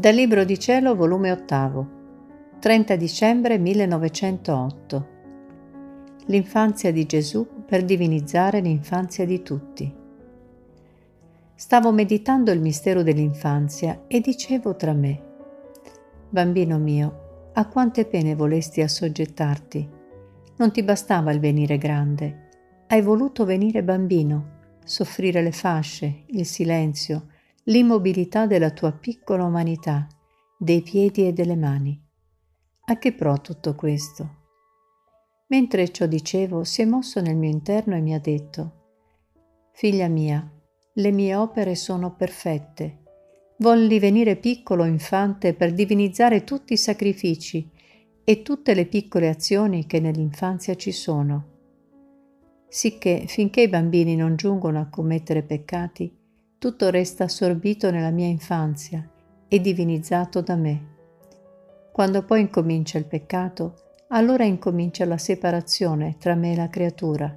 Dal Libro di Cielo, volume 8, 30 dicembre 1908. L'infanzia di Gesù per divinizzare l'infanzia di tutti. Stavo meditando il mistero dell'infanzia e dicevo tra me, Bambino mio, a quante pene volesti assoggettarti? Non ti bastava il venire grande, hai voluto venire bambino, soffrire le fasce, il silenzio, l'immobilità della tua piccola umanità, dei piedi e delle mani. A che pro tutto questo? Mentre ciò dicevo, si è mosso nel mio interno e mi ha detto, Figlia mia, le mie opere sono perfette. Volli venire piccolo infante per divinizzare tutti i sacrifici e tutte le piccole azioni che nell'infanzia ci sono. Sicché finché i bambini non giungono a commettere peccati, tutto resta assorbito nella mia infanzia e divinizzato da me. Quando poi incomincia il peccato, allora incomincia la separazione tra me e la creatura,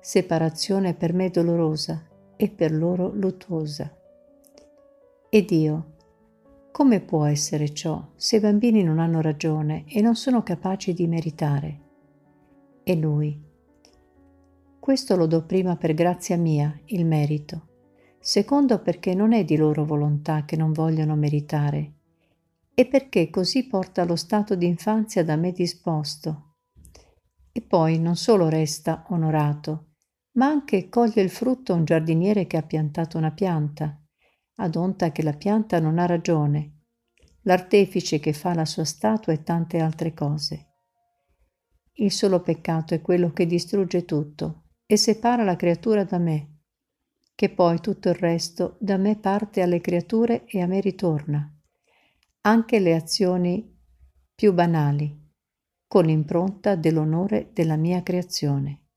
separazione per me dolorosa e per loro luttuosa. E Dio, come può essere ciò se i bambini non hanno ragione e non sono capaci di meritare? E lui, questo lo do prima per grazia mia, il merito secondo perché non è di loro volontà che non vogliono meritare, e perché così porta lo stato di infanzia da me disposto. E poi non solo resta onorato, ma anche coglie il frutto un giardiniere che ha piantato una pianta, ad onta che la pianta non ha ragione, l'artefice che fa la sua statua e tante altre cose. Il solo peccato è quello che distrugge tutto e separa la creatura da me che poi tutto il resto da me parte alle creature e a me ritorna, anche le azioni più banali, con l'impronta dell'onore della mia creazione.